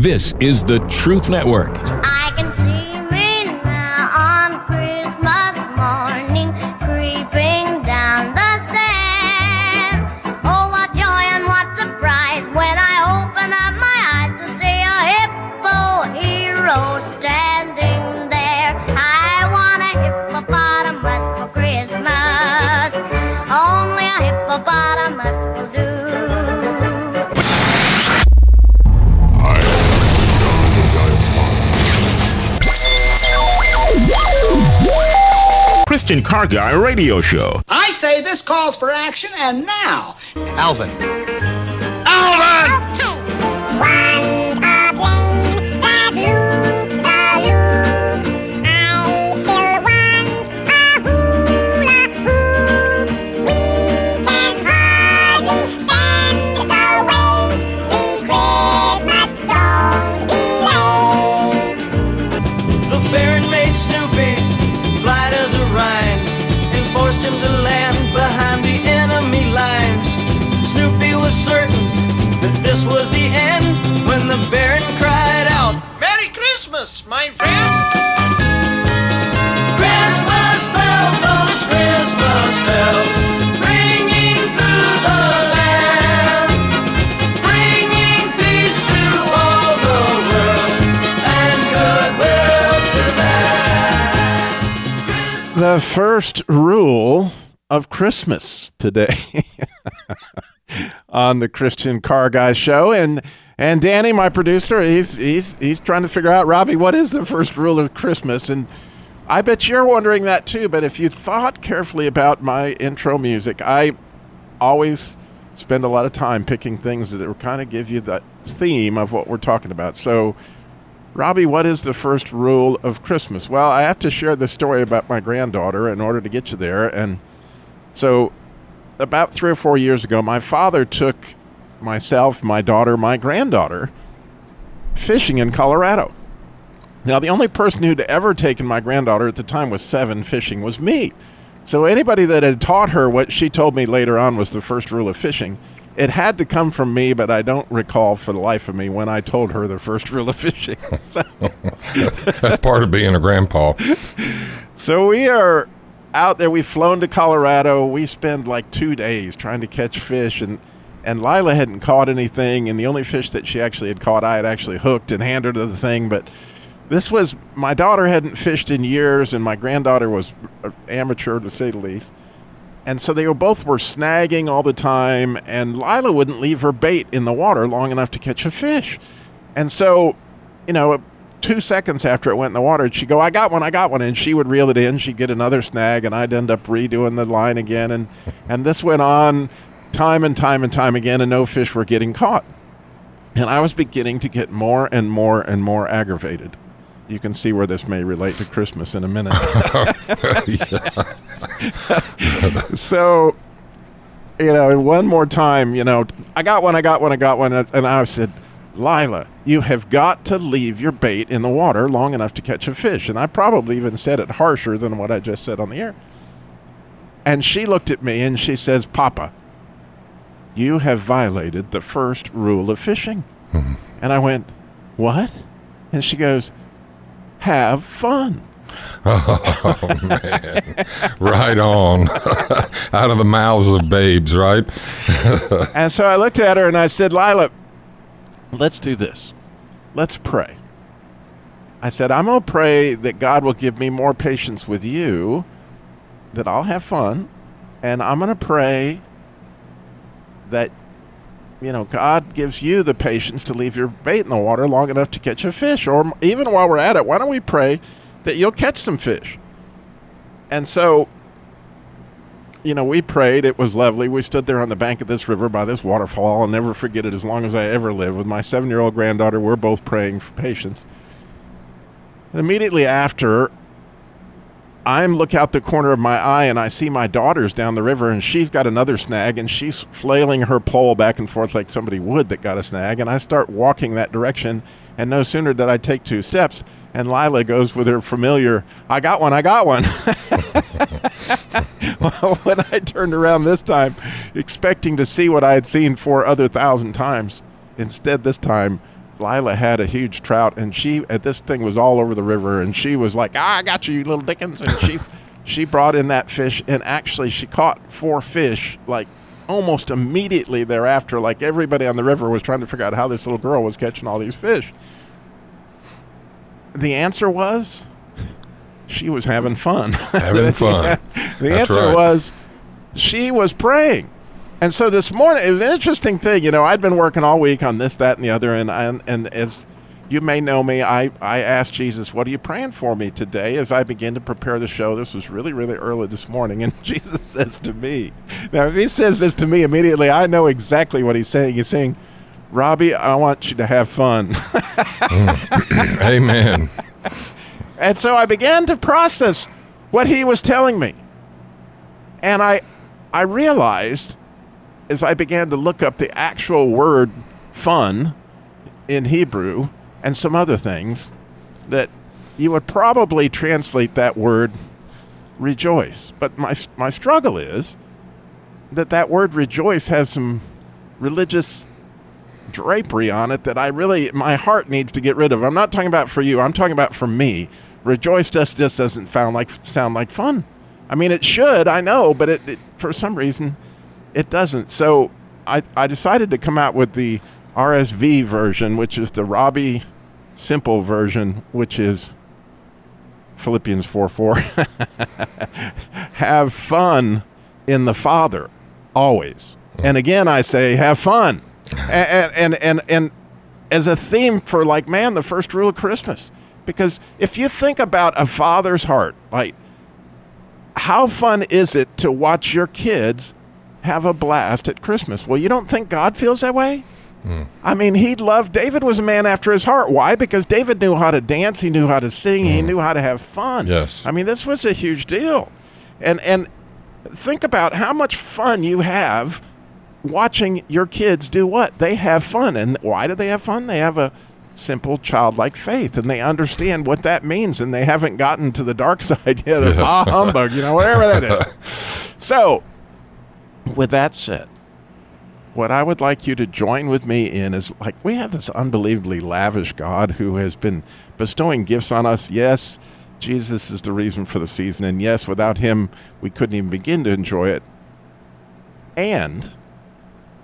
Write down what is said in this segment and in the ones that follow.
This is the Truth Network. I Christian Car Guy Radio Show. I say this calls for action, and now. Alvin. The the cried out, Merry Christmas, my friend! Christmas bells, those Christmas bells, ringing through the land, bringing peace to all the world and goodwill to man. The first rule of Christmas today on the Christian Car Guy show and and Danny my producer he's he's he's trying to figure out Robby what is the first rule of Christmas and I bet you're wondering that too but if you thought carefully about my intro music I always spend a lot of time picking things that kind of give you the theme of what we're talking about so Robby, what is the first rule of Christmas? Well, I have to share the story about my granddaughter in order to get you there. And so, about three or four years ago, my father took myself, my daughter, my granddaughter fishing in Colorado. Now, the only person who'd ever taken my granddaughter at the time was seven fishing was me. So, anybody that had taught her what she told me later on was the first rule of fishing, it had to come from me, but I don't recall for the life of me when I told her the first rule of fishing. So, That's part of being a grandpa. so we are out there. We've flown to Colorado. We spend like two days trying to catch fish, and and Lila hadn't caught anything, and the only fish that she actually had caught, I had actually hooked and handed her the thing. But this was my daughter hadn't fished in years, and my granddaughter was amateur to say the least. And so they were both were snagging all the time, and Lila wouldn't leave her bait in the water long enough to catch a fish. And so, you know, two seconds after it went in the water, she'd go, I got one, I got one. And she would reel it in. She'd get another snag, and I'd end up redoing the line again. And, and this went on time and time and time again, and no fish were getting caught. And I was beginning to get more and more and more aggravated. You can see where this may relate to Christmas in a minute. so, you know, one more time, you know, I got one, I got one, I got one. And I said, Lila, you have got to leave your bait in the water long enough to catch a fish. And I probably even said it harsher than what I just said on the air. And she looked at me and she says, Papa, you have violated the first rule of fishing. Mm-hmm. And I went, What? And she goes, Have fun. Oh man, right on, out of the mouths of babes, right? And so I looked at her and I said, Lila, let's do this. Let's pray. I said, I'm going to pray that God will give me more patience with you, that I'll have fun, and I'm going to pray that, you know, God gives you the patience to leave your bait in the water long enough to catch a fish. Or even while we're at it, why don't we pray that you'll catch some fish? And so you know, we prayed. It was lovely. We stood there on the bank of this river by this waterfall. I'll never forget it as long as I ever live. With my seven year old granddaughter, we're both praying for patience. And immediately after, I'm look out the corner of my eye and I see my daughter's down the river and she's got another snag and she's flailing her pole back and forth like somebody would that got a snag. And I start walking that direction. And no sooner did I take two steps, and Lila goes with her familiar, I got one, I got one. when I turned around this time, expecting to see what I had seen four other thousand times, instead this time, Lila had a huge trout, and she at this thing was all over the river, and she was like, ah, "I got you, you little Dickens," and she she brought in that fish, and actually she caught four fish like almost immediately thereafter. Like everybody on the river was trying to figure out how this little girl was catching all these fish. The answer was she was having fun. Having fun. the That's answer right. was she was praying. And so this morning, it was an interesting thing. You know, I'd been working all week on this, that, and the other. And, and, and as you may know me, I, I asked Jesus, What are you praying for me today as I begin to prepare the show? This was really, really early this morning. And Jesus says to me, Now, if he says this to me immediately, I know exactly what he's saying. He's saying, Robby, I want you to have fun. Mm. Amen. And so I began to process what he was telling me. And I I realized as I began to look up the actual word fun in Hebrew and some other things that you would probably translate that word rejoice. But my my struggle is that that word rejoice has some religious drapery on it that I really my heart needs to get rid of. I'm not talking about for you. I'm talking about for me. Rejoice just just doesn't sound like sound like fun. I mean, it should. I know, but it, it for some reason it doesn't. So I I decided to come out with the RSV version, which is the Robby simple version, which is Philippians 4 4. have fun in the Father always. And again, I say, have fun. And, and, and, and as a theme for, like, man, the first rule of Christmas. Because if you think about a father's heart, like, how fun is it to watch your kids have a blast at Christmas? Well, you don't think God feels that way? I mean, he loved David was a man after his heart. Why? Because David knew how to dance, he knew how to sing, he knew how to have fun. Yes. I mean, this was a huge deal. And and think about how much fun you have watching your kids do what? They have fun. And why do they have fun? They have a simple childlike faith and they understand what that means and they haven't gotten to the dark side yet of ah humbug, you know, whatever that is. So, with that said, what I would like you to join with me in is like we have this unbelievably lavish God who has been bestowing gifts on us. Yes, Jesus is the reason for the season, and yes, without him, we couldn't even begin to enjoy it. And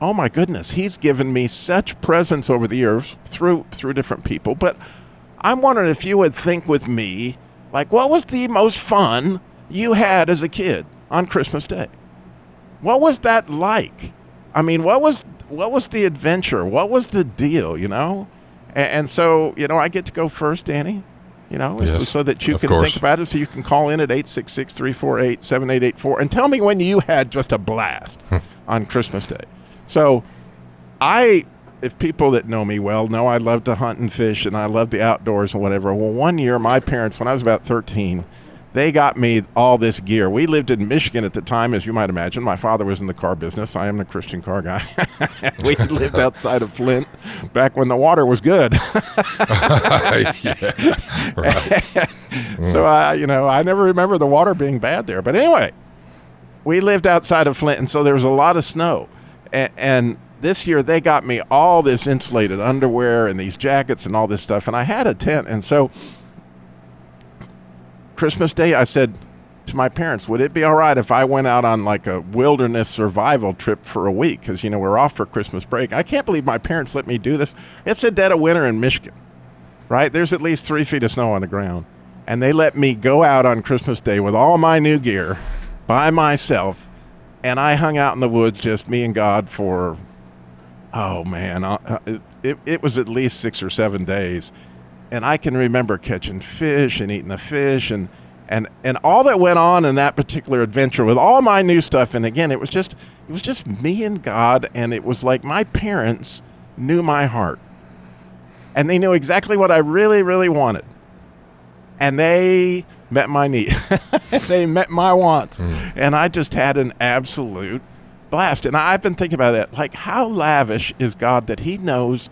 oh my goodness, he's given me such presents over the years through through different people. But I'm wondering if you would think with me, like, what was the most fun you had as a kid on Christmas Day? What was that like? I mean, what was what was the adventure? What was the deal? You know, and, and so you know, I get to go first, Danny. You know, so, Yes, so that you can course. think about it. So you can call in at 866-348-7884 and tell me when you had just a blast hmm. on Christmas Day. So I, if people that know me well know I love to hunt and fish and I love the outdoors and whatever. Well, one year my parents, when I was about 13, they got me all this gear. We lived in Michigan at the time, as you might imagine. My father was in the car business. I am the Christian car guy. we lived outside of Flint back when the water was good. yeah. Right. so I, you know, I never remember the water being bad there. But anyway, we lived outside of Flint, and so there was a lot of snow. And, and this year they got me all this insulated underwear and these jackets and all this stuff. And I had a tent, and so Christmas Day, I said to my parents, "Would it be all right if I went out on like a wilderness survival trip for a week? Because you know we're off for Christmas break. I can't believe my parents let me do this. It's a dead of winter in Michigan." right? There's at least three feet of snow on the ground. And they let me go out on Christmas Day with all my new gear by myself. And I hung out in the woods, just me and God, for, oh man, uh, it, it, it was at least six or seven days. And I can remember catching fish and eating the fish and, and, and all that went on in that particular adventure with all my new stuff. And again, it was just, it was just me and God. And it was like my parents knew my heart and they knew exactly what I really, really wanted. And they met my need. they met my wants. Hmm. And I just had an absolute blast. And I've been thinking about that. Like, how lavish is God that He knows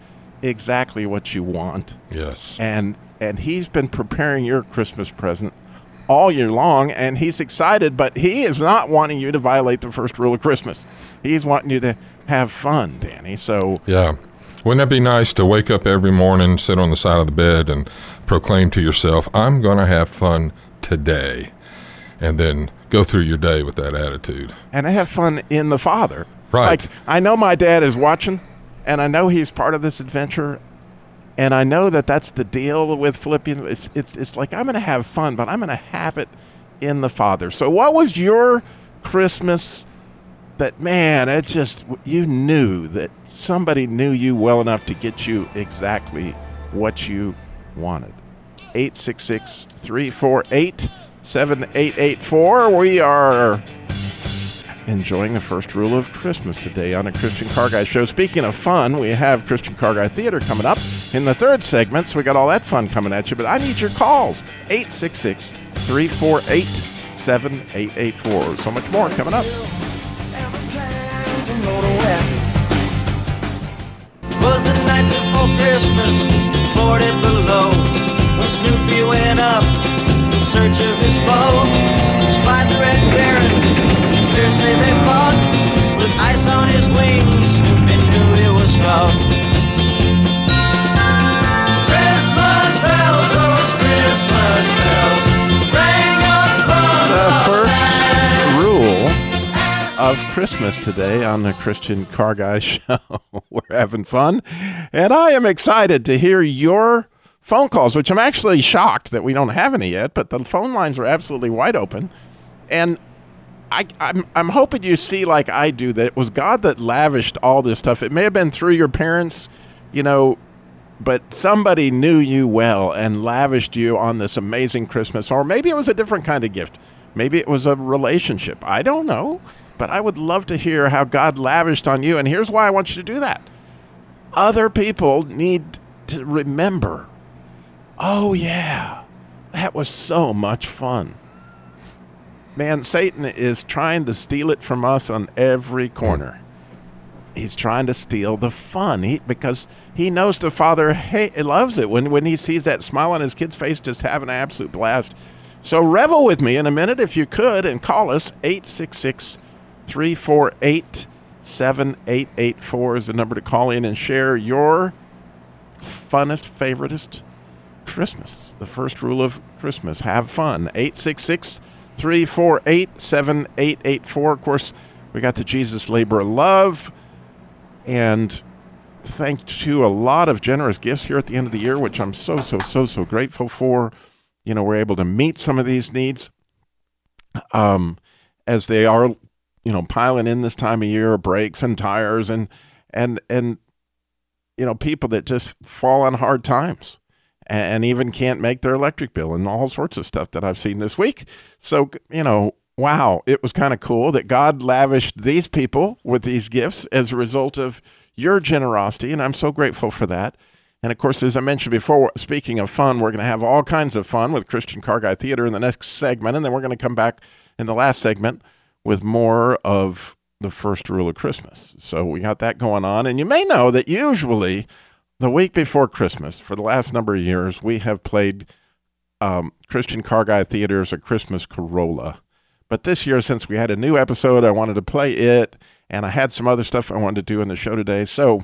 exactly what you want? Yes. And and He's been preparing your Christmas present all year long, and He's excited, but He is not wanting you to violate the first rule of Christmas. He's wanting you to have fun, Danny. So Yeah. Wouldn't that be nice to wake up every morning, sit on the side of the bed, and proclaim to yourself, I'm going to have fun today? And then go through your day with that attitude. and I have fun in the Father. Right. Like I know my dad is watching, and I know he's part of this adventure, and I know that that's the deal with Philippians. It's it's, it's like I'm going to have fun, but I'm going to have it in the Father. So, what was your Christmas? That man, it just you knew that somebody knew you well enough to get you exactly what you wanted. 866 348 7884. We are enjoying the first rule of Christmas today on a Christian Car Guy show. Speaking of fun, we have Christian Car Guy Theater coming up in the third segment, so we got all that fun coming at you. But I need your calls 866 348 7884. So much more coming up. was the night before Christmas, 40 below, when Snoopy went up in search of his bow. Spied the Red Baron, fiercely they fought, with ice on his wings, Snoopy knew he was caught. Christmas bells, those Christmas bells, ring The first rule of Christmas today on the Christian Car Guy show. We're having fun, and I am excited to hear your phone calls, which I'm actually shocked that we don't have any yet, but the phone lines are absolutely wide open. And I, I'm, I'm hoping you see, like I do, that it was God that lavished all this stuff. It may have been through your parents, you know, but somebody knew you well and lavished you on this amazing Christmas. Or maybe it was a different kind of gift. Maybe it was a relationship. I don't know. But I would love to hear how God lavished on you. And here's why I want you to do that. Other people need to remember oh, yeah, that was so much fun. Man, Satan is trying to steal it from us on every corner. He's trying to steal the fun. He, because he knows the father loves it. When, when he sees that smile on his kid's face just having an absolute blast. So revel with me in a minute if you could and call us. 866 348 7884 is the number to call in and share your funnest favoritist christmas the first rule of christmas. Have fun. 866 348 7884 of course we got the jesus labor love. And thanks to a lot of generous gifts here at the end of the year, which I'm so, so, so, so grateful for. You know, we're able to meet some of these needs um, as they are, you know, piling in this time of year, brakes and tires and, and, and, you know, people that just fall on hard times and even can't make their electric bill and all sorts of stuff that I've seen this week. So, you know, wow, it was kind of cool that God lavished these people with these gifts as a result of your generosity. And I'm so grateful for that. And of course, as I mentioned before, speaking of fun, we're going to have all kinds of fun with Christian Car Guy Theater in the next segment. And then we're going to come back in the last segment with more of the first rule of Christmas. So we got that going on. And you may know that usually the week before Christmas, for the last number of years, we have played um, Christian Car Guy Theater's A Christmas Corolla. But this year, since we had a new episode, I wanted to play it, and I had some other stuff I wanted to do in the show today. So,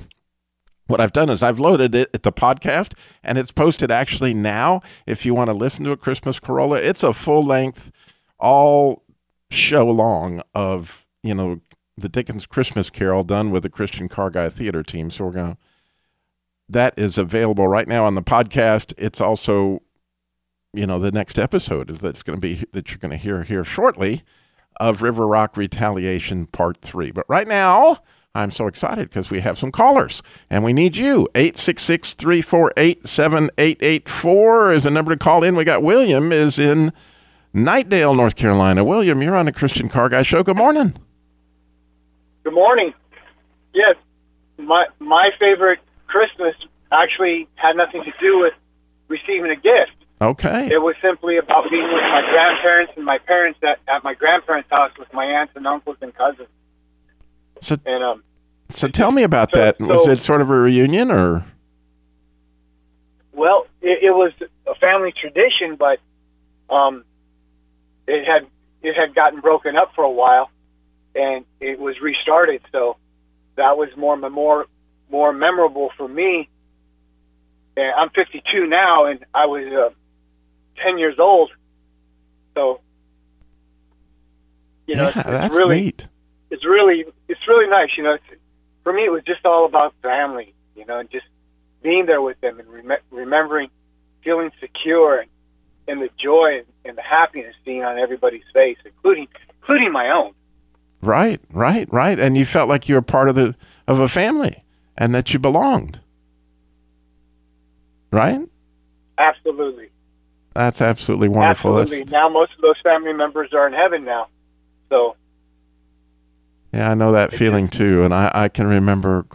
what I've done is I've loaded it at the podcast, and it's posted actually now. If you want to listen to a Christmas Corolla, it's a full length, all show long of you know the Dickens Christmas Carol done with the Christian Car Guy Theater team. So we're gonna that is available right now on the podcast. It's also you know the next episode is that's going to be that you're going to hear here shortly of River Rock Retaliation Part 3. But right now, I'm so excited because we have some callers and we need you. 866 348 7884 is the number to call in. We got William is in Knightdale, North Carolina. William, you're on the Christian Car Guy Show. Good morning. Good morning. Yes, my my favorite Christmas actually had nothing to do with receiving a gift. Okay. It was simply about being with my grandparents and my parents at, at my grandparents' house with my aunts and uncles and cousins. So, And um, so tell me about So- that. Was it sort of a reunion or? well, it, it was a family tradition, but um, it had it had gotten broken up for a while, and it was restarted. So that was more memor- more memorable for me. And I'm 52 now, and I was uh, 10 years old. So, you know, yeah, it's, it's that's really, neat. it's really, it's really nice. You know, it's, for me, it was just all about family. You know, and just being there with them and rem- remembering, feeling secure, and, and the joy and, and the happiness seen on everybody's face, including including my own. Right, right, right. And you felt like you were part of the of a family and that you belonged. Right? Absolutely. That's absolutely wonderful. Absolutely. That's, Now most of those family members are in heaven now. So yeah, I know that feeling too. And I, I can remember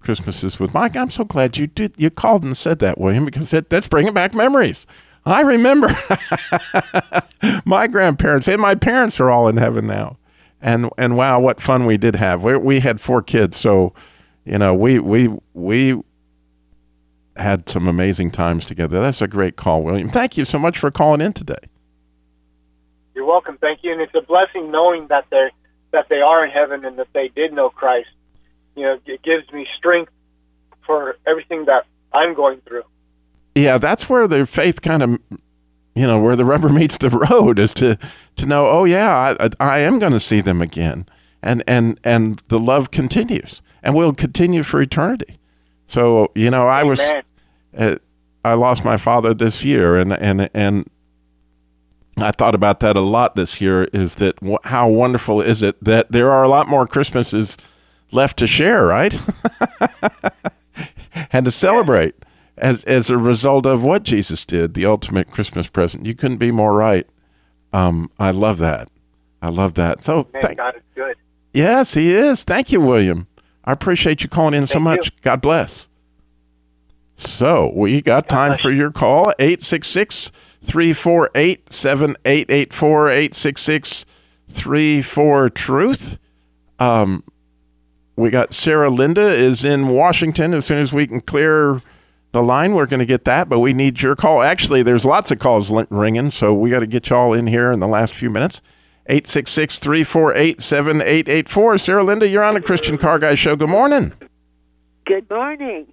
Christmases with Mike. I'm so glad you did you called and said that, William, because it, that's bringing back memories. I remember my grandparents and my parents are all in heaven now. And and wow, what fun we did have. We we had four kids, so you know, we we we had some amazing times together. That's a great call, William. Thank you so much for calling in today. you're welcome. Thank you. And it's a blessing knowing that they're that they are in heaven and that they did know Christ. You know, it gives me strength for everything that I'm going through. yeah, that's where the faith kind of, you know, where the rubber meets the road is to to know, oh yeah, I, I am going to see them again, and and and the love continues, and will continue for eternity. So you know, I was, uh, I lost my father this year, and and and. I thought about that a lot this year. Is that how wonderful is it that there are a lot more Christmases left to share, right? and to celebrate as as a result of what Jesus did, the ultimate Christmas present. You couldn't be more right. Um, I love that. I love that. So, thank, God is good. yes, he is. Thank you, William. I appreciate you calling in so much. you. God bless. So, we got time bless for your call 866 348 7884 866 34 Truth. Um, we got Sarah Linda is in Washington. As soon as we can clear the line, we're going to get that, but we need your call. Actually, there's lots of calls ringing, so we got to get y'all in here in the last few minutes. 866 348 7884. Sarah Linda, you're on the Christian Car Guy Show. Good morning. Good morning.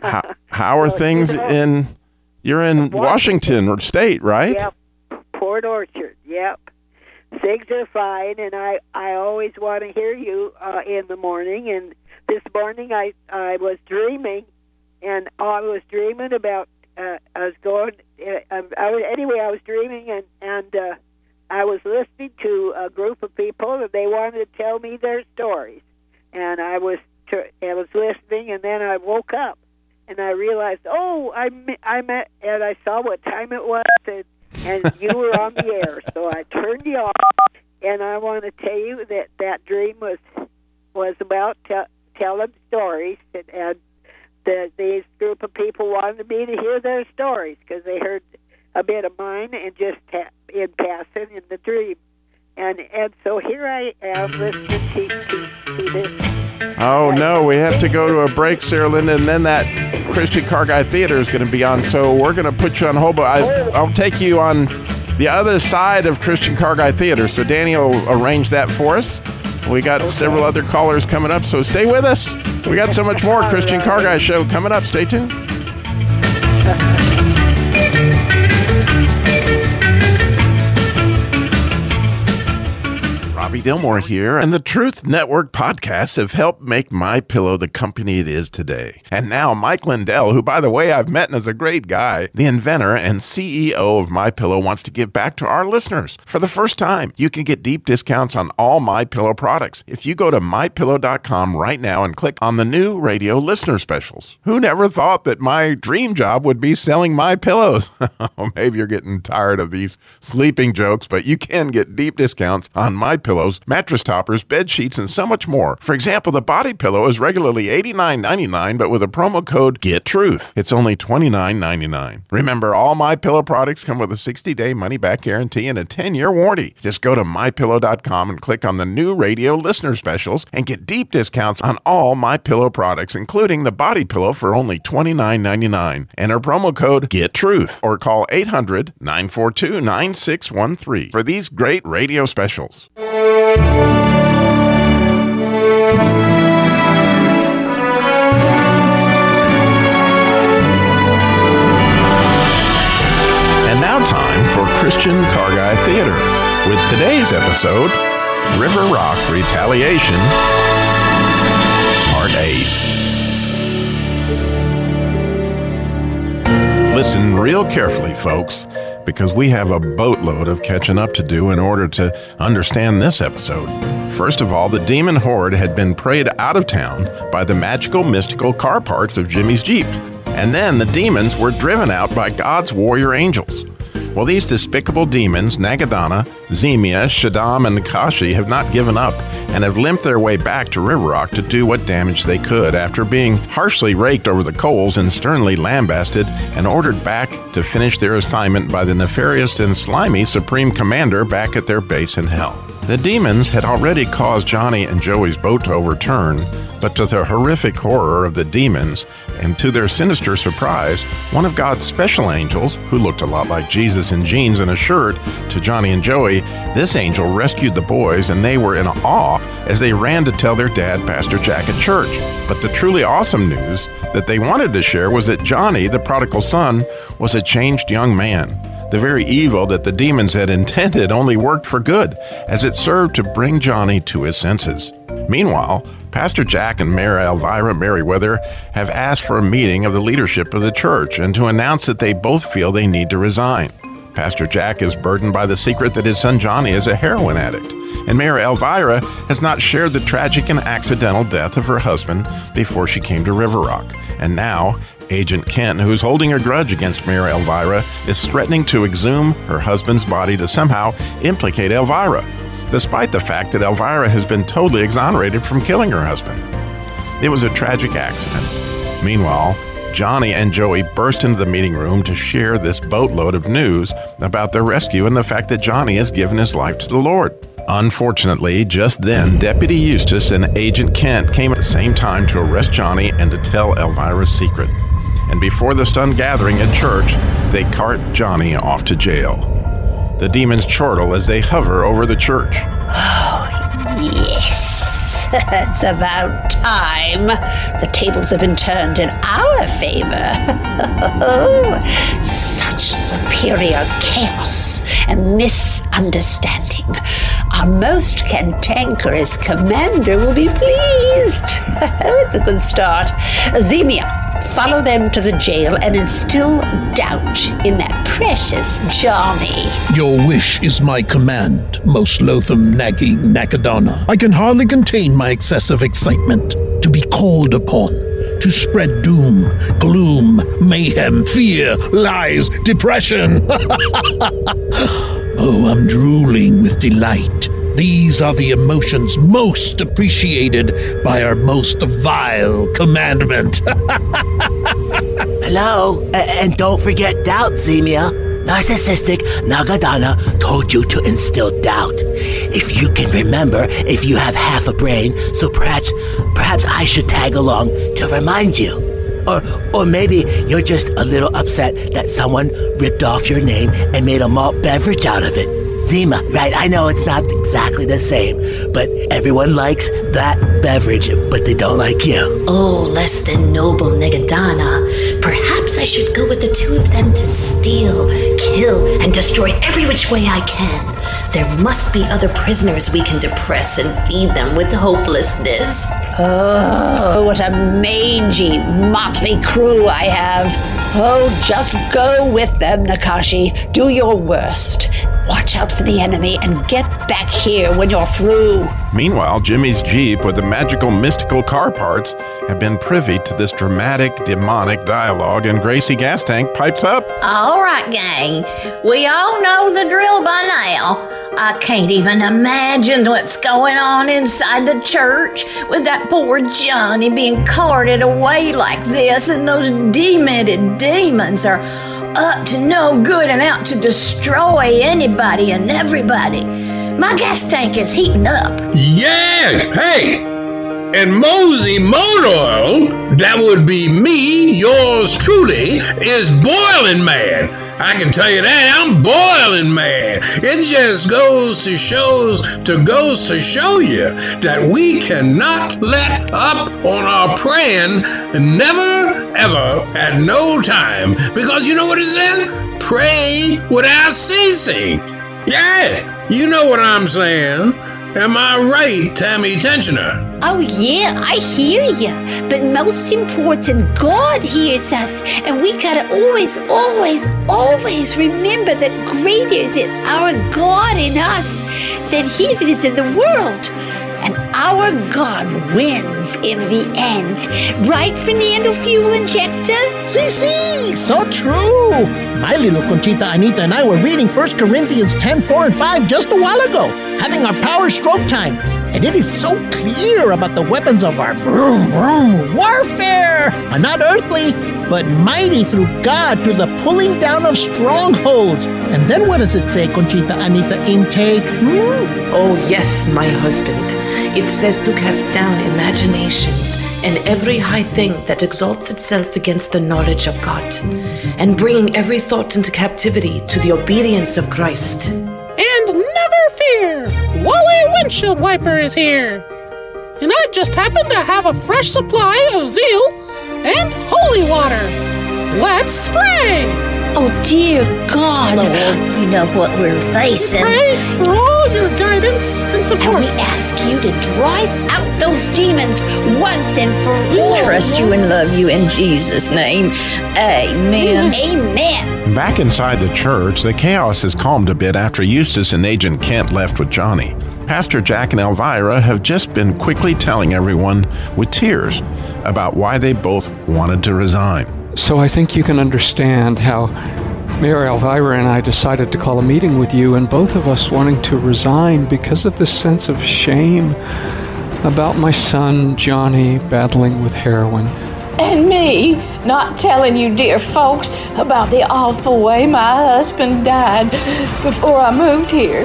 How, how are things you know- in, you're in Washington or state, right? Yep. Port Orchard. Yep. Things are fine, and I I always want to hear you uh, in the morning. And this morning I I was dreaming, and I was dreaming about uh, I was going. Uh, I was anyway. I was dreaming, and and uh, I was listening to a group of people, and they wanted to tell me their stories, and I was tr- I was listening, and then I woke up, and I realized, oh, I I met, and I saw what time it was, and and you were on the air, so I turned you off, and I want to tell you that that dream was was about te- telling stories, and, and the these group of people wanted me to hear their stories because they heard a bit of mine and just ta- in passing in the dream, and and so here I am listening to to, to this. Oh, no. We have to go to a break, Sarah Linda, and then that Christian Car Guy Theater is going to be on. So we're going to put you on hold, but I, I'll take you on the other side of Christian Car Guy Theater. So Danny will arrange that for us. We got several other callers coming up, so stay with us. We got so much more Christian Car Guy show coming up. Stay tuned. Robby Dilmore here, and the Truth Network podcasts have helped make My Pillow the company it is today. And now Mike Lindell, who by the way I've met and is a great guy, the inventor and CEO of My Pillow, wants to give back to our listeners. For the first time, you can get deep discounts on all My Pillow products if you go to mypillow.com right now and click on the new radio listener specials. Who never thought that my dream job would be selling my pillows? Oh, maybe you're getting tired of these sleeping jokes, but you can get deep discounts on my pillows, mattress toppers, bed sheets, and so much more. For example, the body pillow is regularly $89.99, but with a promo code GETTRUTH, it's only $29.99. Remember, all my pillow products come with a 60-day money-back guarantee and a 10-year warranty. Just go to mypillow.com and click on the new radio listener specials and get deep discounts on all my pillow products, including the body pillow for only $29.99. Enter promo code GETTRUTH or call 800-942-9613 for these great radio specials. Christian Carguy Theater with today's episode River Rock Retaliation, Part 8. Listen real carefully, folks because we have a boatload of catching up to do in order to understand this episode. First of all, the demon horde had been prayed out of town by the magical, mystical car parts of Jimmy's Jeep. And then the demons were driven out by God's warrior angels. Well, these despicable demons, Nagadana, Zemia, Shaddam, and Nakashi, have not given up and have limped their way back to River Rock to do what damage they could after being harshly raked over the coals and sternly lambasted and ordered back to finish their assignment by the nefarious and slimy Supreme Commander back at their base in hell. The demons had already caused Johnny and Joey's boat to overturn, but to the horrific horror of the demons, and to their sinister surprise, one of God's special angels, who looked a lot like Jesus in jeans and a shirt, to Johnny and Joey, this angel rescued the boys, and they were in awe as they ran to tell their dad, Pastor Jack, at church. But the truly awesome news that they wanted to share was that Johnny, the prodigal son, was a changed young man. The very evil that the demons had intended only worked for good, as it served to bring Johnny to his senses. Meanwhile, Pastor Jack and Mayor Elvira Merriweather have asked for a meeting of the leadership of the church and to announce that they both feel they need to resign. Pastor Jack is burdened by the secret that his son Johnny is a heroin addict, and Mayor Elvira has not shared the tragic and accidental death of her husband before she came to River Rock. And now, Agent Kent, who is holding a grudge against Mayor Elvira, is threatening to exhume her husband's body to somehow implicate Elvira, despite the fact that Elvira has been totally exonerated from killing her husband. It was a tragic accident. Meanwhile, Johnny and Joey burst into the meeting room to share this boatload of news about their rescue and the fact that Johnny has given his life to the Lord. Unfortunately, just then, Deputy Eustace and Agent Kent came at the same time to arrest Johnny and to tell Elvira's secret. And before the stunned gathering at church, they cart Johnny off to jail. The demons chortle as they hover over the church. Oh, yes, it's about time. The tables have been turned in our favor. Such superior chaos and misunderstanding. Our most cantankerous commander will be pleased. it's a good start. Zemia, follow them to the jail and instill doubt in that precious Johnny. Your wish is my command, most loathsome nagging Nakadana. I can hardly contain my excessive excitement to be called upon to spread doom, gloom, mayhem, fear, lies, depression. oh, I'm drooling with delight. These are the emotions most appreciated by our most vile commandment. Hello, A- and don't forget doubt, Zemia. Narcissistic Nagadana told you to instill doubt. If you can remember, if you have half a brain, so perhaps, perhaps I should tag along to remind you. Or, or maybe you're just a little upset that someone ripped off your name and made a malt beverage out of it. Zima, right? I know it's not exactly the same, but everyone likes that beverage, but they don't like you. Oh, less than noble Negadana. Perhaps I should go with the two of them to steal, kill, and destroy every which way I can. There must be other prisoners we can depress and feed them with hopelessness. Oh, what a mangy, motley crew I have. Oh, just go with them, Nakashi. Do your worst. Watch out for the enemy and get back here when you're through. Meanwhile, Jimmy's Jeep with the magical mystical car parts have been privy to this dramatic demonic dialogue, and Gracie Gas Tank pipes up. All right, gang. We all know the drill by now. I can't even imagine what's going on inside the church with that poor Johnny being carted away like this, and those demented demons are up to no good and out to destroy anybody and everybody. My gas tank is heating up. Yeah, hey! And Mosey Motor that would be me, yours truly, is boiling mad. I can tell you that. I'm boiling mad. It just goes to shows to goes to show you that we cannot let up on our praying never ever at no time. Because you know what it says? Pray without ceasing. Yeah, you know what I'm saying. Am I right, Tammy Tensioner? Oh, yeah, I hear you. But most important, God hears us. And we gotta always, always, always remember that greater is it our God in us than He that is in the world. And our God wins in the end. Right, Fernando Fuel Injector? See, see, so true. My little Conchita Anita and I were reading 1 Corinthians 10, 4 and 5 just a while ago, having our power stroke time. And it is so clear about the weapons of our vroom vroom warfare are not earthly, but mighty through God to the pulling down of strongholds. And then what does it say, Conchita Anita intake? Hmm? Oh, yes, my husband. It says to cast down imaginations and every high thing that exalts itself against the knowledge of God, and bringing every thought into captivity to the obedience of Christ. Windshield Wiper is here. And I just happen to have a fresh supply of zeal and holy water. Let's spray! Oh, dear God. Lord, you know what we're facing. Pray for all your guidance and support. And we ask you to drive out those demons once and for all. Trust you and love you in Jesus' name. Amen. Amen. Back inside the church, the chaos has calmed a bit after Eustace and Agent Kent left with Johnny. Pastor Jack and Elvira have just been quickly telling everyone with tears about why they both wanted to resign. So I think you can understand how Mayor Elvira and I decided to call a meeting with you, and both of us wanting to resign because of this sense of shame about my son Johnny battling with heroin. And me not telling you, dear folks, about the awful way my husband died before I moved here.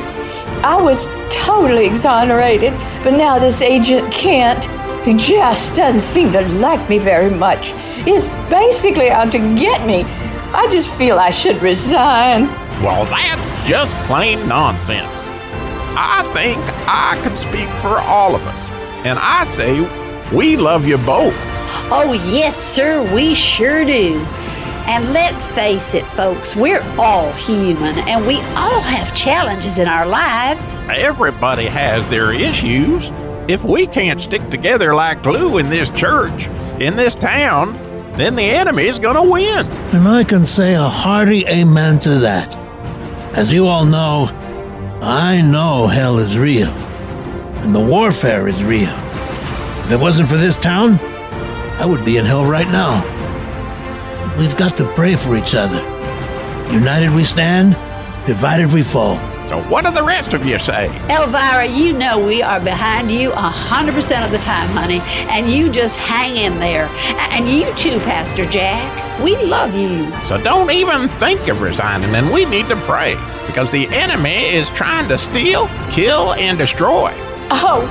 I was totally exonerated, but now this agent Kent, who just doesn't seem to like me very much, He's basically out to get me. I just feel I should resign. Well, that's just plain nonsense. I think I can speak for all of us. And I say we love you both. Oh, yes, sir, we sure do. And let's face it, folks, we're all human and we all have challenges in our lives. Everybody has their issues. If we can't stick together like glue in this church, in this town, then the enemy is going to win. And I can say a hearty amen to that. As you all know, I know hell is real, and the warfare is real. If it wasn't for this town, I would be in hell right now. We've got to pray for each other. United we stand, divided we fall. So, what do the rest of you say? Elvira, you know we are behind you 100% of the time, honey. And you just hang in there. And you too, Pastor Jack. We love you. So, don't even think of resigning, and we need to pray because the enemy is trying to steal, kill, and destroy. Oh,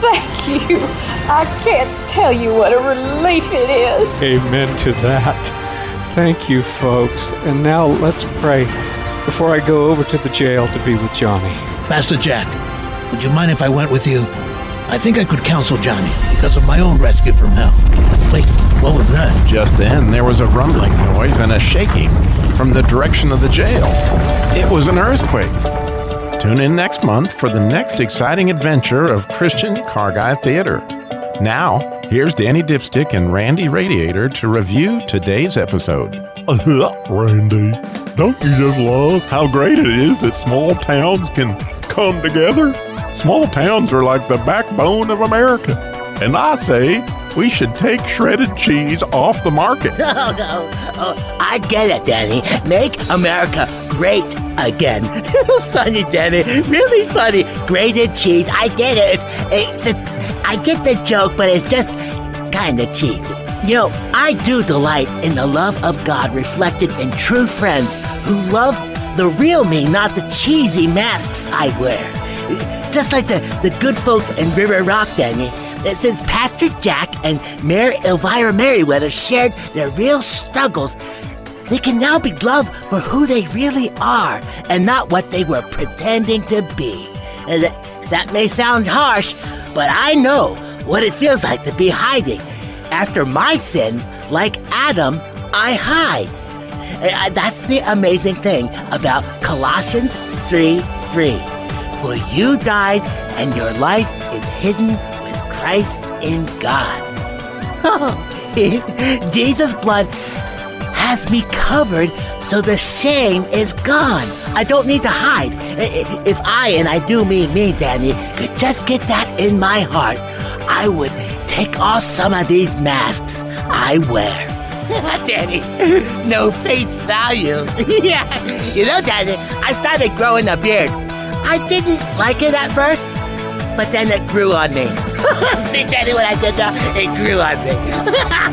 thank you. I can't tell you what a relief it is. Amen to that. Thank you, folks. And now let's pray before I go over to the jail to be with Johnny. Pastor Jack, would you mind if I went with you? I think I could counsel Johnny because of my own rescue from hell. Wait, what was that? Just then, there was a rumbling noise and a shaking from the direction of the jail. It was an earthquake. Tune in next month for the next exciting adventure of Christian Car Guy Theater. Now, here's Danny Dipstick and Randy Radiator to review today's episode. Uh-huh, Randy, don't you just love how great it is that small towns can come together? Small towns are like the backbone of America. And I say we should take shredded cheese off the market. Oh, no. Oh, I get it, Danny. Make America great again. funny, Danny. Really funny. Grated cheese. I get it. It's, it's a, I get the joke, but it's just kind of cheesy. You know, I do delight in the love of God reflected in true friends who love the real me, not the cheesy masks I wear. Just like the, the good folks in River Rock, Danny. Since Pastor Jack and Mayor Elvira Merriweather shared their real struggles, they can now be loved for who they really are and not what they were pretending to be. And that, that may sound harsh, but I know what it feels like to be hiding. After my sin, like Adam, I hide. Uh, That's the amazing thing about Colossians 3 3. For you died, and your life is hidden with Christ in God. Jesus' blood has me covered so the shame is gone. I don't need to hide. If I, and I do mean me, Danny, could just get that in my heart, I would take off some of these masks I wear. Danny, no face value. yeah. You know, Danny, I started growing a beard. I didn't like it at first, but then it grew on me. See, Danny, what I did there? It grew on me.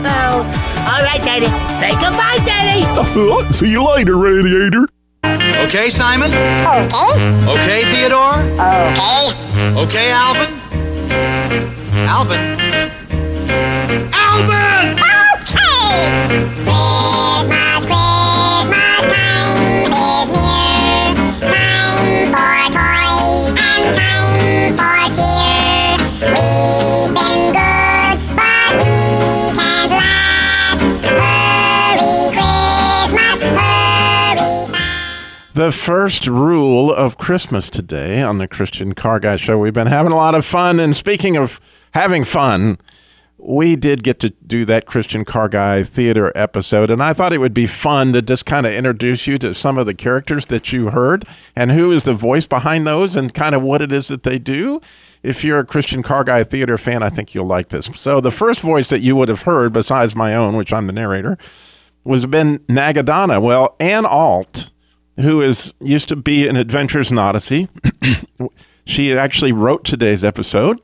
Oh, All right, Danny. Say goodbye, Danny. See you later, Radiator. Okay, Simon? Okay. Okay, Theodore? Okay. Okay, Alvin? Alvin? Alvin! Okay. Oh! The first rule of Christmas today on the Christian Car Guy Show. We've been having a lot of fun. And speaking of having fun, we did get to do that Christian Car Guy theater episode. And I thought it would be fun to just kind of introduce you to some of the characters that you heard and who is the voice behind those and kind of what it is that they do. If you're a Christian Car Guy theater fan, I think you'll like this. So, the first voice that you would have heard, besides my own, which I'm the narrator, was Ben Nagadana. Well, Ann Alt, who is used to be in Adventures in Odyssey, she actually wrote today's episode.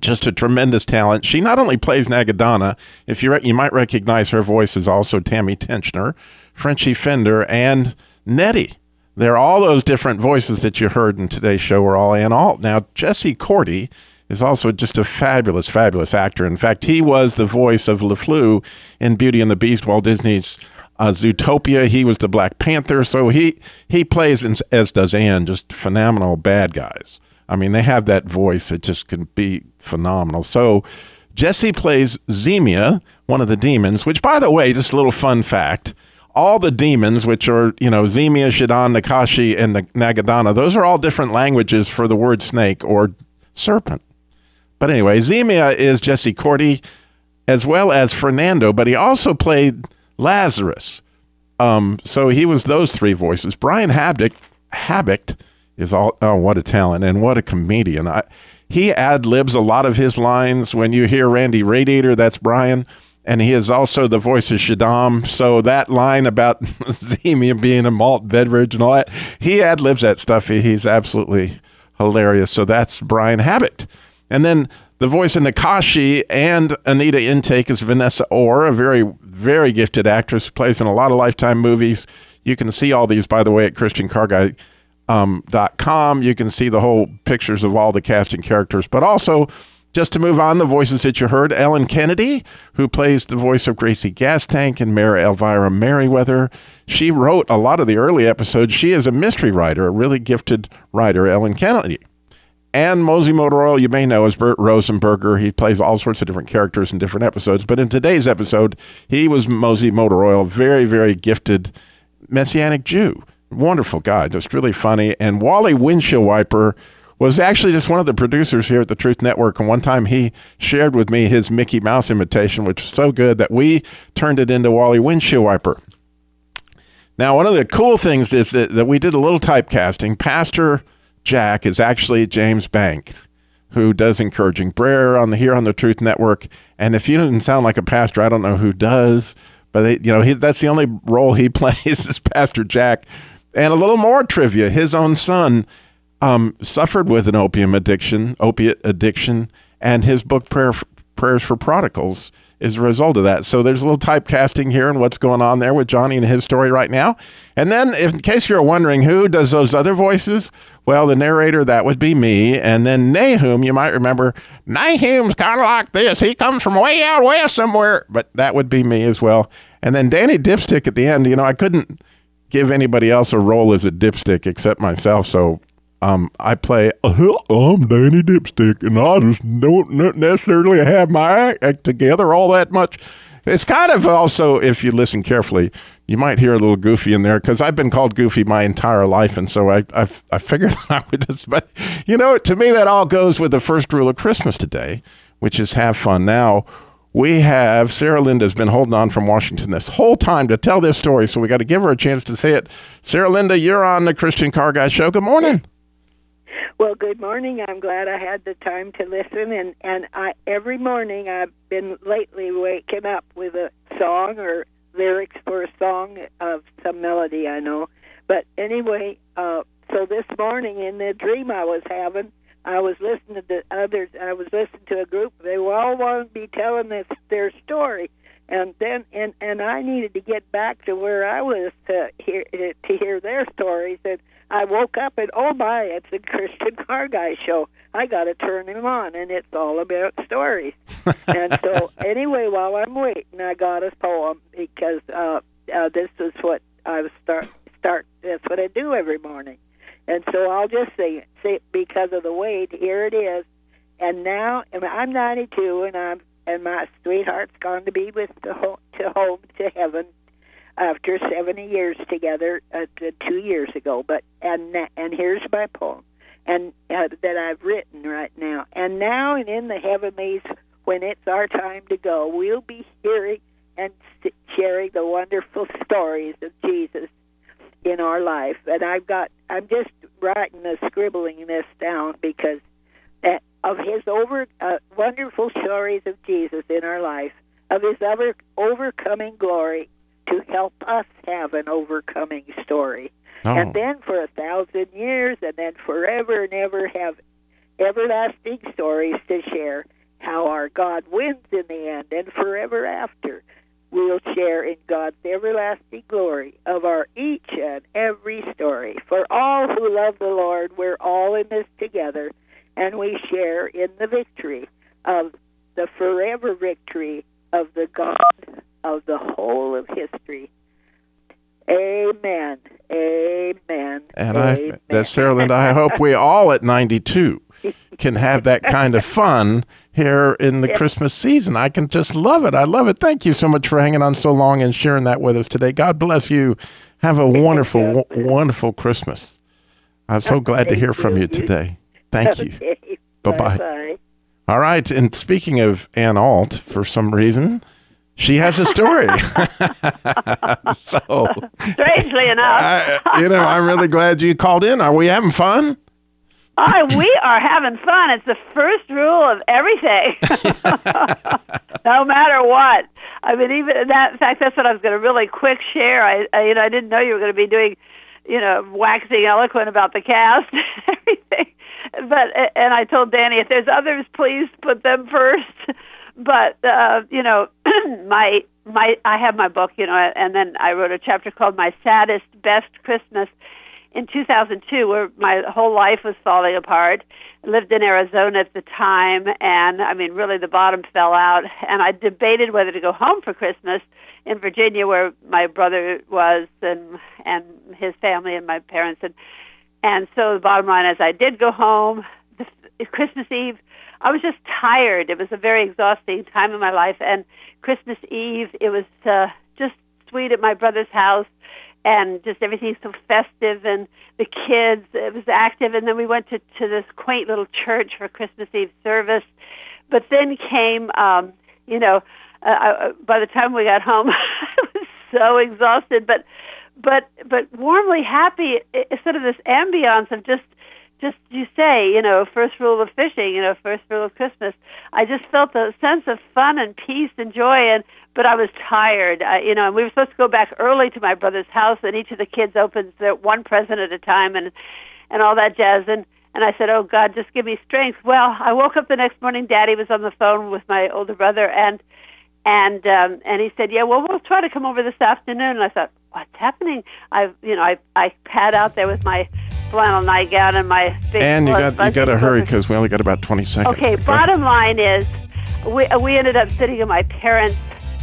Just a tremendous talent. She not only plays Nagadonna, if you re- you might recognize her voice is also Tammy Tenchner, Frenchie Fender, and Nettie. They're all those different voices that you heard in today's show are all Ann Alt. Now, Jesse Corti is also just a fabulous, fabulous actor. In fact, he was the voice of LeFleur in Beauty and the Beast, Walt Disney's uh, Zootopia. He was the Black Panther, so he he plays in, as does Anne, just phenomenal bad guys. I mean, they have that voice that just can be phenomenal. So Jesse plays Zemia, one of the demons. Which, by the way, just a little fun fact: all the demons, which are you know Zemia, Shadon, Nakashi, and Nagadana, those are all different languages for the word snake or serpent. But anyway, Zemia is Jesse Corti as well as Fernando, but he also played Lazarus. Um, so he was those three voices. Brian Habdick, Habbicht is all oh what a talent and what a comedian. I, he ad libs a lot of his lines. When you hear Randy Radiator, that's Brian. And he is also the voice of Shaddam. So that line about Zemia being a malt beverage and all that, he ad libs that stuff. He, he's absolutely hilarious. So that's Brian Habbitt. And then the voice of Nakashi and Anita Intake is Vanessa Orr, a very, very gifted actress, who plays in a lot of Lifetime movies. You can see all these, by the way, at ChristianCarGuy.com. Um, you can see the whole pictures of all the casting characters, but also just to move on, the voices that you heard Ellen Kennedy, who plays the voice of Gracie Gas Tank and Mary Elvira Merriweather. She wrote a lot of the early episodes. She is a mystery writer, a really gifted writer, Ellen Kennedy. And Mosey Motor Oil, you may know, is Bert Rosenberger. He plays all sorts of different characters in different episodes. But in today's episode, he was Mosey Motor Oil, very, very gifted Messianic Jew. Wonderful guy, just really funny. And Wally Windshield Wiper was actually just one of the producers here at the Truth Network. And one time he shared with me his Mickey Mouse imitation, which was so good that we turned it into Wally Windshield Wiper. Now, one of the cool things is that, that we did a little typecasting. Pastor Jack is actually James Banks, who does encouraging prayer on the here on the Truth Network. And if you didn't sound like a pastor, I don't know who does. But they, you know, he, that's the only role he plays is Pastor Jack. And a little more trivia: his own son um, suffered with an opium addiction, opiate addiction, and his book Prayer, Prayers for Prodigals is a result of that. So there's a little typecasting here and what's going on there with Johnny and his story right now. And then, if, in case you're wondering who does those other voices, well, the narrator that would be me, and then Nahum, you might remember Nahum's kind of like this. He comes from way out west somewhere, but that would be me as well. And then Danny Dipstick at the end, you know, I couldn't give anybody else a role as a dipstick except myself. So um, I play, "Uh, I'm Danny Dipstick, and I just don't necessarily have my act together all that much. It's kind of also, if you listen carefully, you might hear a little goofy in there because I've been called goofy my entire life. And so I, I, I figured I would just, but you know, to me, that all goes with the first rule of Christmas today, which is have fun. Now, we have Sarah Linda's been holding on from Washington this whole time to tell this story, so we got to give her a chance to say it. Sarah Linda, you're on the Christian Car Guy Show. Good morning. Well, good morning. I'm glad I had the time to listen, and and I every morning I've been lately waking up with a song or lyrics for a song of some melody I know. But anyway, uh, so this morning in the dream I was having, I was listening to others. I was listening to a group. They were all wanting to be telling this their story, and then and and I needed to get back to where I was to hear to hear their stories. And I woke up and oh my, it's the Christian Car Guy show. I got to turn him on, and it's all about stories. and so anyway, while I'm waiting, I got a poem because uh, uh, this is what I was start start. That's what I do every morning. And so I'll just sing it. See, because of the wait, here it is. And now and I'm 92, and I'm and my sweetheart's gone to be with the ho- to home to heaven after 70 years together uh, two years ago. But and and here's my poem, and uh, that I've written right now. And now and in the heavenlies, when it's our time to go, we'll be hearing and sharing the wonderful stories of Jesus in our life. And I've got, I'm just writing this, scribbling this down because that of his over uh, wonderful stories of Jesus in our life, of his over, overcoming glory to help us have an overcoming story. Oh. And then for a thousand years, and then forever and ever have everlasting stories to share how our God wins in the end and forever after we'll share in God's everlasting glory of our each and every story. For all who love the Lord, we're all in this together, and we share in the victory of the forever victory of the God of the whole of history. Amen. Amen. And I, that's Sarah Linda. I hope we all at 92 can have that kind of fun here in the Christmas season. I can just love it. I love it. Thank you so much for hanging on so long and sharing that with us today. God bless you. Have a wonderful, w- wonderful Christmas. I'm so glad to hear from you today. Thank you. Bye. Bye. All right. And speaking of Ann Alt, for some reason, she has a story. so, Strangely enough, I, you know, I'm really glad you called in. Are we having fun? I, we are having fun. It's the first rule of everything, no matter what. I mean, even that. In fact, that's what I was going to really quick share. I, I, you know, I didn't know you were going to be doing, you know, waxing eloquent about the cast and everything. But and I told Danny, if there's others, please put them first. But uh, you know, my my I have my book, you know, and then I wrote a chapter called "My Saddest Best Christmas." in 2002 where my whole life was falling apart. I lived in Arizona at the time and I mean really the bottom fell out and I debated whether to go home for Christmas in Virginia where my brother was and and his family and my parents and and so the bottom line is I did go home the Christmas Eve I was just tired. It was a very exhausting time in my life. And Christmas Eve it was uh just sweet at my brother's house and just everything's so festive and the kids it was active. And then we went to to this quaint little church for christmas eve service. But then came um you know uh, I, by the time we got home i was so exhausted but but but warmly happy it's sort of this ambiance of just just you say, you know, first rule of fishing, you know, first rule of Christmas. I just felt a sense of fun and peace and joy, and but I was tired, uh, you know. And we were supposed to go back early to my brother's house, and each of the kids opens their one present at a time, and and all that jazz. And and I said, oh God, just give me strength. Well, I woke up the next morning. Daddy was on the phone with my older brother, and and um, and he said, yeah, well, we'll try to come over this afternoon. And I thought, what's happening? I, you know, I I pad out there with my flannel nightgown and my big And you got you got to hurry because we only got about 20 seconds. Okay, Go ahead. bottom line is, we we ended up sitting in my parents'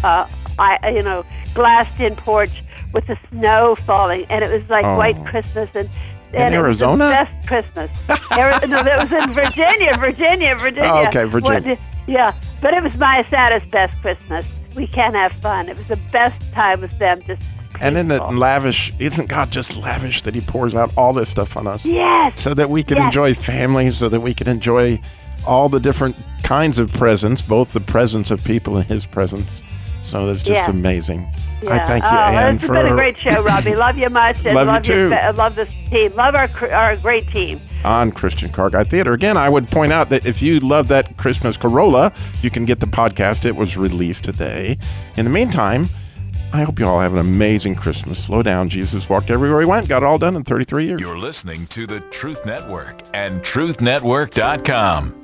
uh, I, you know, glassed-in porch with the snow falling, and it was like Oh. white Christmas and. And it was the Arizona? best Christmas. Ari- no, that was in Virginia, Virginia, Virginia. Oh, okay, Virginia. What- yeah, but it was my saddest best Christmas. We can have fun. It was the best time with them. Just And in the lavish, isn't God just lavish that He pours out all this stuff on us? Yes. So that we can Yes. enjoy family, so that we can enjoy all the different kinds of presents, both the presence of people and His presence. So that's just Yes. amazing. Yeah. I thank you, oh, Ann, it's for been a great show, Robby. Love you much. And Love you love your too. fa- love this team. Love our our great team. on Christian Car Guy Theater. Again, I would point out that if you love that Christmas Corolla, you can get the podcast. It was released today. In the meantime, I hope you all have an amazing Christmas. Slow down. Jesus walked everywhere he went, got it all done in 33 years. You're listening to the Truth Network and TruthNetwork.com.